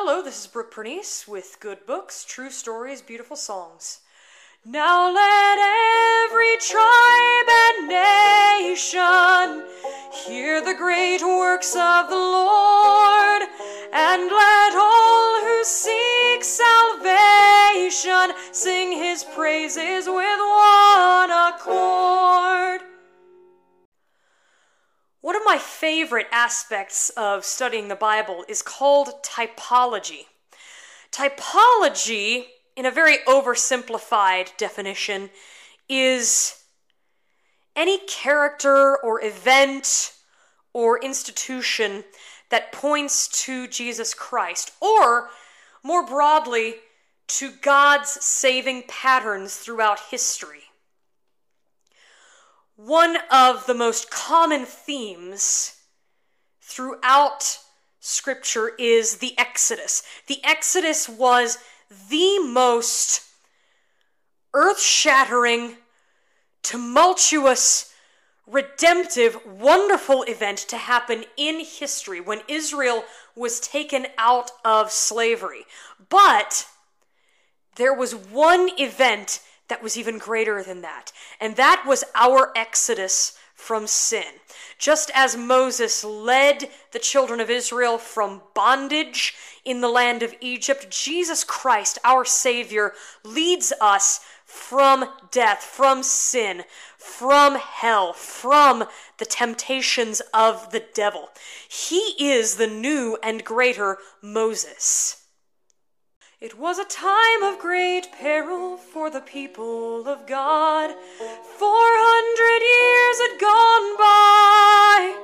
Hello, this is Brooke Pernice with Good Books, True Stories, Beautiful Songs. Now let every tribe and nation hear the great works of the Lord, and let all who seek salvation sing his praises with one accord. One of my favorite aspects of studying the Bible is called typology. Typology, in a very oversimplified definition, is any character or event or institution that points to Jesus Christ, or more broadly, to God's saving patterns throughout history. One of the most common themes throughout Scripture is the Exodus. The Exodus was the most earth shattering, tumultuous, redemptive, wonderful event to happen in history when Israel was taken out of slavery. But there was one event that was even greater than that, and that was our exodus from sin. Just as Moses led the children of Israel from bondage in the land of Egypt, Jesus Christ, our Savior, leads us from death, from sin, from hell, from the temptations of the devil. He is the new and greater Moses. It was a time of great peril for the people of God. Four hundred years had gone by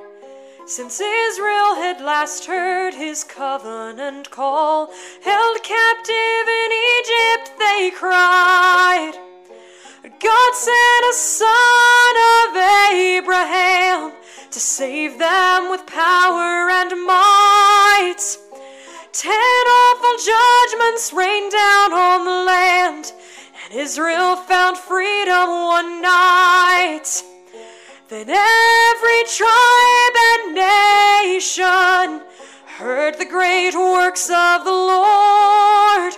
since Israel had last heard his covenant call. Held captive in Egypt, they cried. God sent a son of Abraham to save them with power and might. Israel found freedom one night. Then every tribe and nation heard the great works of the Lord,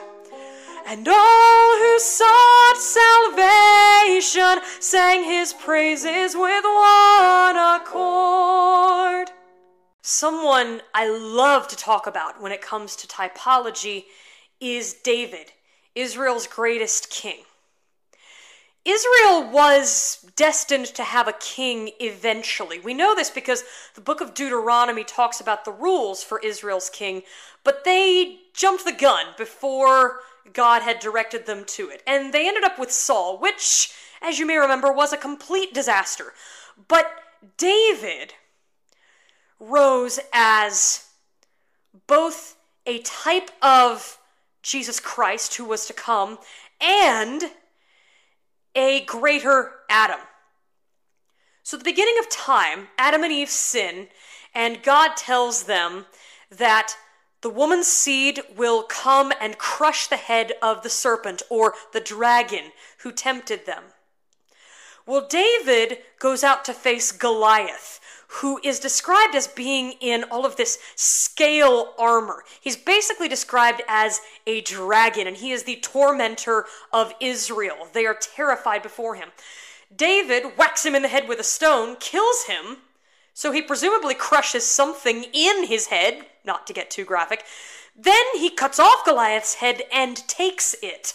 and all who sought salvation sang his praises with one accord. Someone I love to talk about when it comes to typology is David, Israel's greatest king. Israel was destined to have a king eventually. We know this because the book of Deuteronomy talks about the rules for Israel's king, but they jumped the gun before God had directed them to it. And they ended up with Saul, which, as you may remember, was a complete disaster. But David rose as both a type of Jesus Christ who was to come and a greater Adam. So, at the beginning of time, Adam and Eve sin, and God tells them that the woman's seed will come and crush the head of the serpent or the dragon who tempted them. Well, David goes out to face Goliath, who is described as being in all of this scale armor. He's basically described as a dragon, and he is the tormentor of Israel. They are terrified before him. David whacks him in the head with a stone, kills him, so he presumably crushes something in his head, not to get too graphic. Then he cuts off Goliath's head and takes it.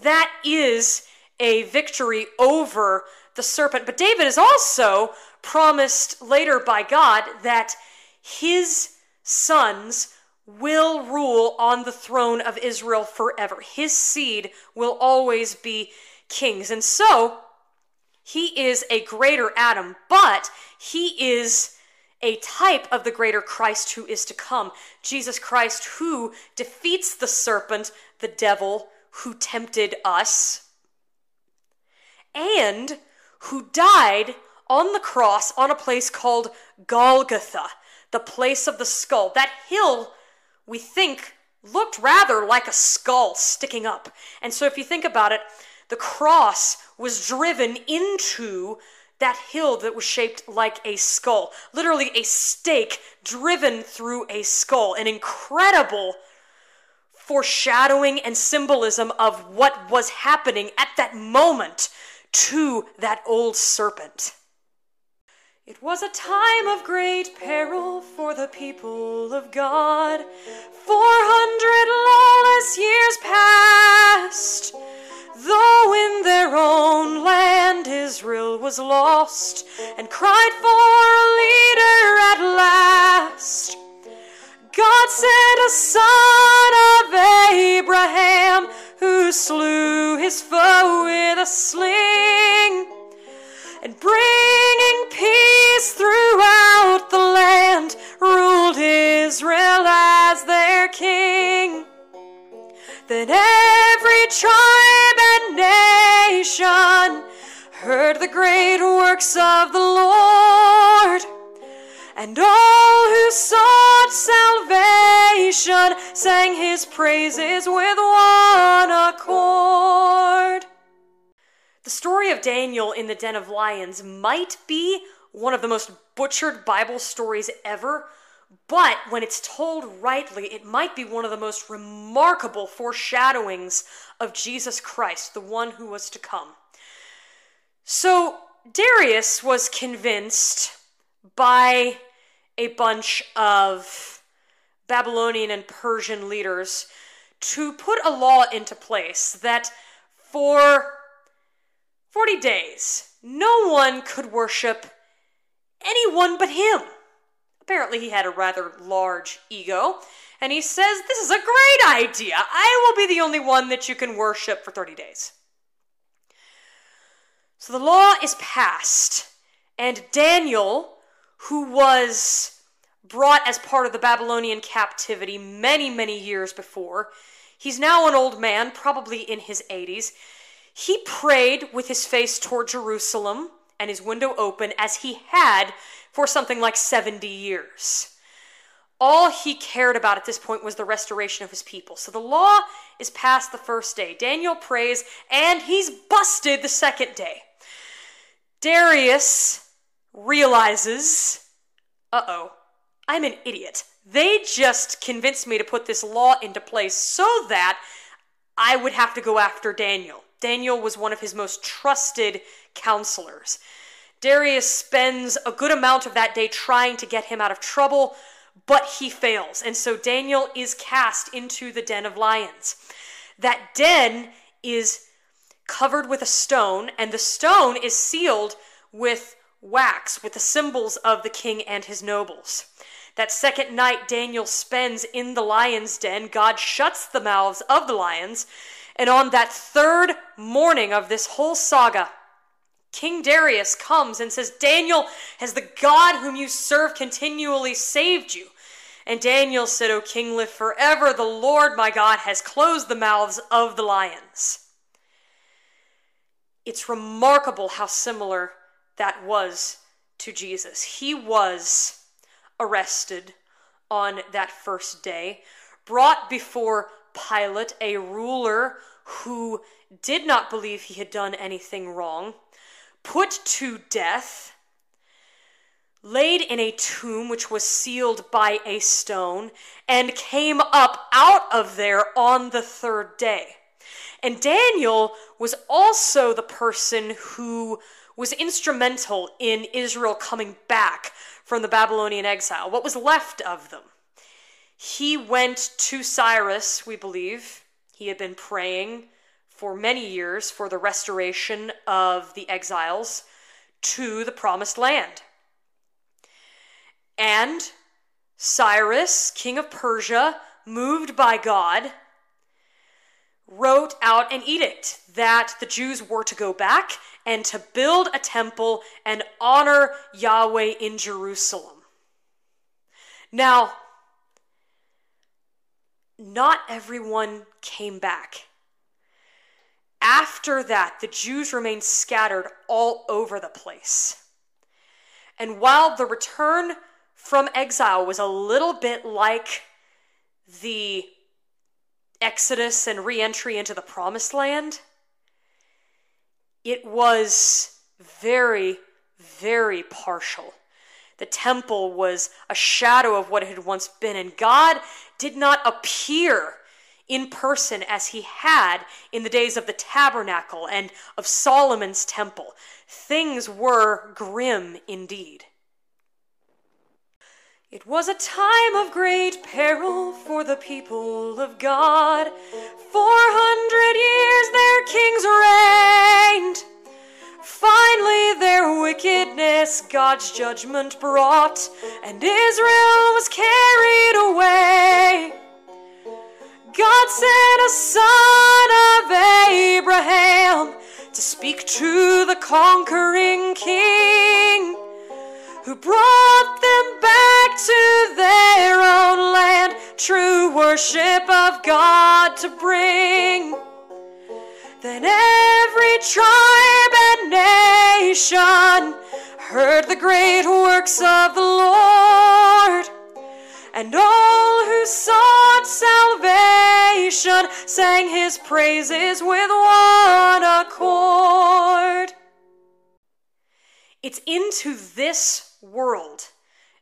That is a victory over the serpent. But David is also promised later by God that his sons will rule on the throne of Israel forever. His seed will always be kings. And so, he is a greater Adam, but he is a type of the greater Christ who is to come. Jesus Christ, who defeats the serpent, the devil, who tempted us, and who died on the cross on a place called Golgotha, the place of the skull. That hill, we think, looked rather like a skull sticking up. And so if you think about it, the cross was driven into that hill that was shaped like a skull, literally a stake driven through a skull, an incredible foreshadowing and symbolism of what was happening at that moment to that old serpent. It was a time of great peril for the people of God. Four hundred lawless years passed, though in their own land Israel was lost and cried for a leader at last. God sent a son of Abraham who slew his foe with a sling and bringing peace throughout the land ruled Israel as their king. Then every tribe and nation heard the great works of the Lord and all who sought salvation sang his praises with one accord. The story of Daniel in the den of lions might be one of the most butchered Bible stories ever, but when it's told rightly, it might be one of the most remarkable foreshadowings of Jesus Christ, the one who was to come. So, Darius was convinced by a bunch of Babylonian and Persian leaders to put a law into place that for 40 days no one could worship anyone but him. Apparently, he had a rather large ego, and he says, This is a great idea. I will be the only one that you can worship for 30 days. So the law is passed, and Daniel who was brought as part of the Babylonian captivity many, many years before. He's now an old man, probably in his 80s. He prayed with his face toward Jerusalem and his window open as he had for something like 70 years. All he cared about at this point was the restoration of his people. So the law is passed the first day. Daniel prays, and he's busted the second day. Darius realizes, uh oh, I'm an idiot. They just convinced me to put this law into place so that I would have to go after Daniel. Daniel was one of his most trusted counselors. Darius spends a good amount of that day trying to get him out of trouble, but he fails. And so Daniel is cast into the den of lions. That den is covered with a stone, and the stone is sealed with wax with the symbols of the king and his nobles. That second night Daniel spends in the lion's den, God shuts the mouths of the lions, and on that third morning of this whole saga, King Darius comes and says, Daniel, has the God whom you serve continually saved you? And Daniel said, O king, live forever. The Lord my God has closed the mouths of the lions. It's remarkable how similar that was to Jesus. He was arrested on that first day, brought before Pilate, a ruler who did not believe he had done anything wrong, put to death, laid in a tomb which was sealed by a stone, and came up out of there on the third day. And Daniel was also the person who was instrumental in Israel coming back from the Babylonian exile, what was left of them. He went to Cyrus, we believe. He had been praying for many years for the restoration of the exiles to the promised land. And Cyrus, king of Persia, moved by God, wrote out an edict that the Jews were to go back and to build a temple and honor Yahweh in Jerusalem. Now, not everyone came back. After that, the Jews remained scattered all over the place. And while the return from exile was a little bit like the exodus and re entry into the promised land, it was very, very partial. The temple was a shadow of what it had once been, and God did not appear in person as he had in the days of the tabernacle and of Solomon's temple. Things were grim indeed. It was a time of great peril for the people of God. Four hundred years their kings God's judgment brought, and Israel was carried away. God sent a son of Abraham to speak to the conquering king who brought them back to their own land, true worship of God to bring. Then every tribe and nation heard the great works of the Lord and all who sought salvation sang his praises with one accord. It's into this world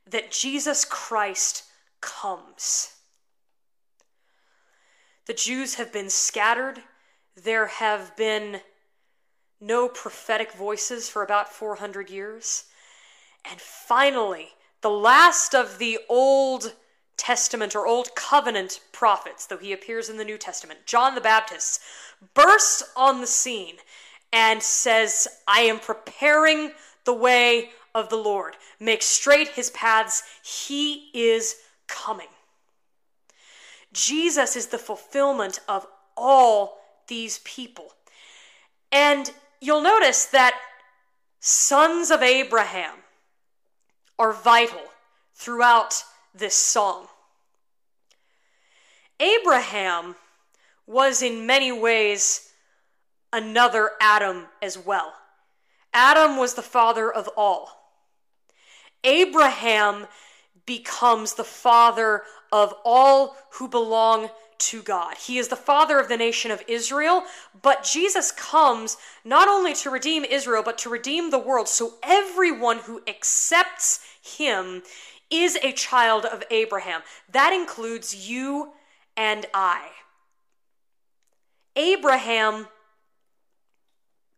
that Jesus Christ comes. The Jews have been scattered. There have been no prophetic voices for about 400 years. And finally, the last of the old Testament or Old Covenant prophets, though he appears in the New Testament, John the Baptist, bursts on the scene and says, I am preparing the way of the Lord. Make straight his paths. He is coming. Jesus is the fulfillment of all these people. And you'll notice that sons of Abraham are vital throughout this song. Abraham was in many ways another Adam as well. Adam was the father of all. Abraham becomes the father of all who belong to God. He is the father of the nation of Israel, but Jesus comes not only to redeem Israel, but to redeem the world. So everyone who accepts him is a child of Abraham. That includes you and I. Abraham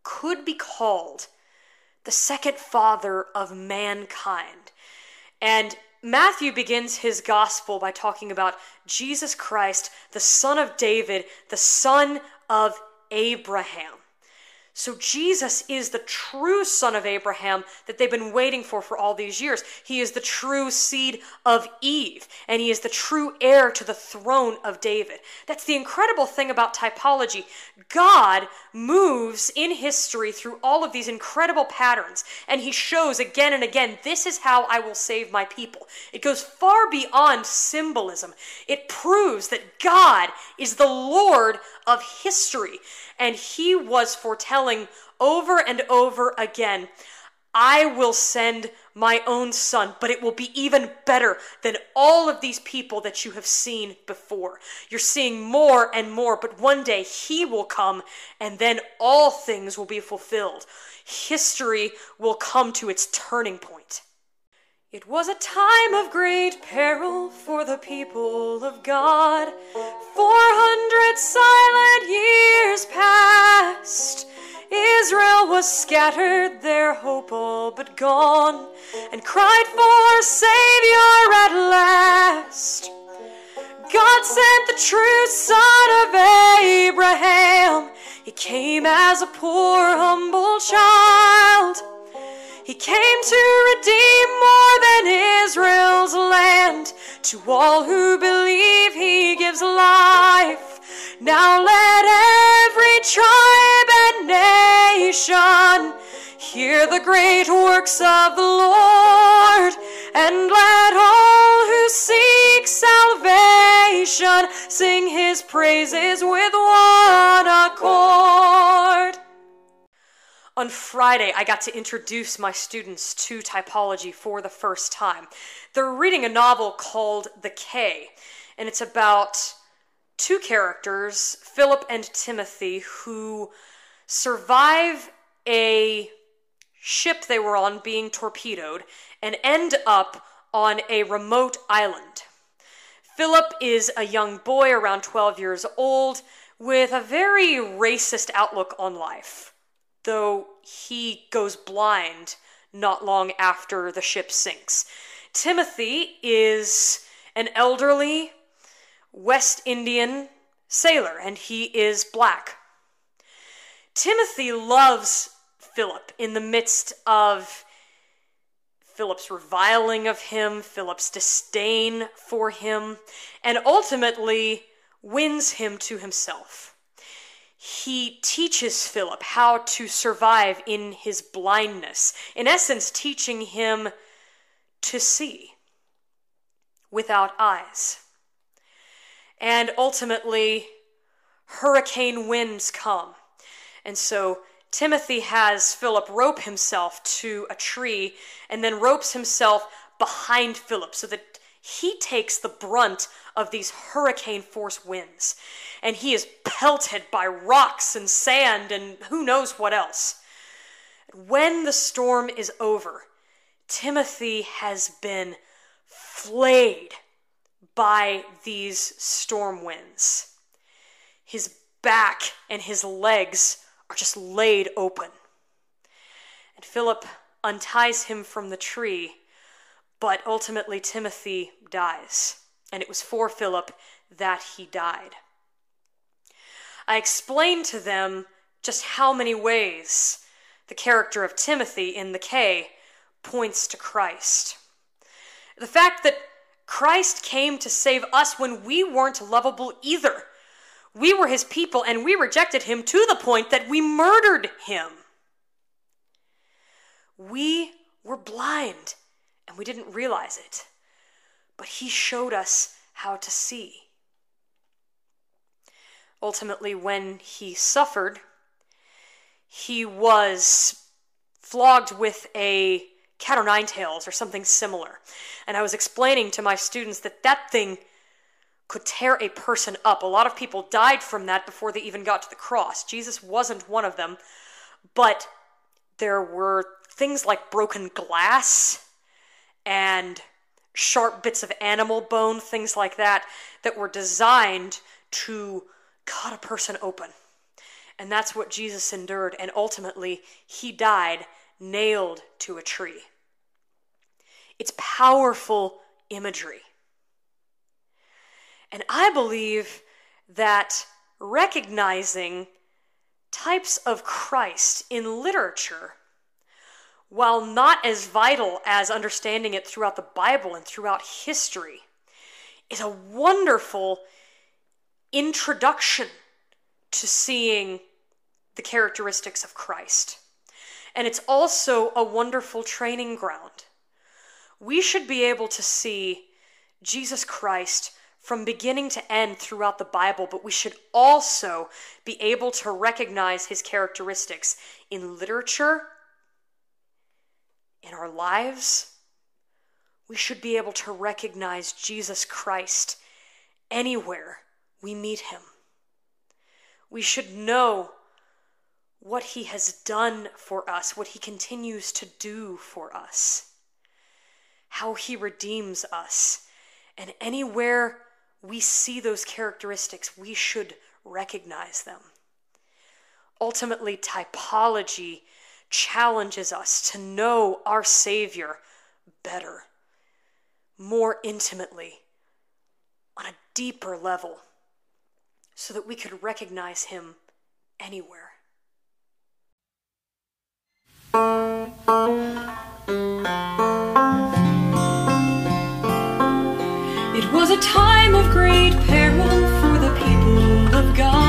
could be called the second father of mankind. And Matthew begins his gospel by talking about Jesus Christ, the son of David, the son of Abraham. So Jesus is the true son of Abraham that they've been waiting for for all these years. He is the true seed of Eve, and he is the true heir to the throne of David. That's the incredible thing about typology. God moves in history through all of these incredible patterns, and he shows again and again, this is how I will save my people. It goes far beyond symbolism. It proves that God is the Lord of history and he was foretelling over and over again I will send my own son, but it will be even better than all of these people that you have seen before. You're seeing more and more, but one day he will come and then all things will be fulfilled. History will come to its turning point. It was a time of great peril for the people of God. Four hundred silent years passed. Israel was scattered, their hope all but gone, and cried for a Savior at last. God sent the true Son of Abraham. He came as a poor, humble child. He came to redeem more than Israel's land. To all who believe, he gives life. Now let every tribe and nation hear the great works of the Lord, and let all who seek salvation sing his praises with one accord. On Friday, I got to introduce my students to typology for the first time. They're reading a novel called The Cay, and it's about two characters, Philip and Timothy, who survive a ship they were on being torpedoed and end up on a remote island. Philip is a young boy around 12 years old with a very racist outlook on life, though he goes blind not long after the ship sinks. Timothy is an elderly West Indian sailor, and he is black. Timothy loves Philip in the midst of Philip's reviling of him, Philip's disdain for him, and ultimately wins him to himself. He teaches Philip how to survive in his blindness, in essence, teaching him to see without eyes. And ultimately, hurricane winds come. And so Timothy has Philip rope himself to a tree and then ropes himself behind Philip so that he takes the brunt of these hurricane force winds. And he is pelted by rocks and sand and who knows what else. When the storm is over, Timothy has been flayed by these storm winds. His back and his legs are just laid open. And Philip unties him from the tree, but ultimately Timothy dies. And it was for Philip that he died. I explained to them just how many ways the character of Timothy in the Cay points to Christ. The fact that Christ came to save us when we weren't lovable either. We were his people and we rejected him to the point that we murdered him. We were blind and we didn't realize it, but he showed us how to see. Ultimately, when he suffered, he was flogged with a cat o' nine tails or something similar. And I was explaining to my students that that thing could tear a person up. A lot of people died from that before they even got to the cross. Jesus wasn't one of them, but there were things like broken glass and sharp bits of animal bone, things like that, that were designed to cut a person open. And that's what Jesus endured, and ultimately, he died nailed to a tree. It's powerful imagery. And I believe that recognizing types of Christ in literature, while not as vital as understanding it throughout the Bible and throughout history, is a wonderful introduction to seeing the characteristics of Christ. And it's also a wonderful training ground. We should be able to see Jesus Christ from beginning to end throughout the Bible, but we should also be able to recognize his characteristics in literature, in our lives. We should be able to recognize Jesus Christ anywhere we meet him. We should know what he has done for us, what he continues to do for us, how he redeems us. And anywhere we see those characteristics, we should recognize them. Ultimately, typology challenges us to know our Savior better, more intimately, on a deeper level, so that we could recognize Him anywhere. It was a time of great peril for the people of God.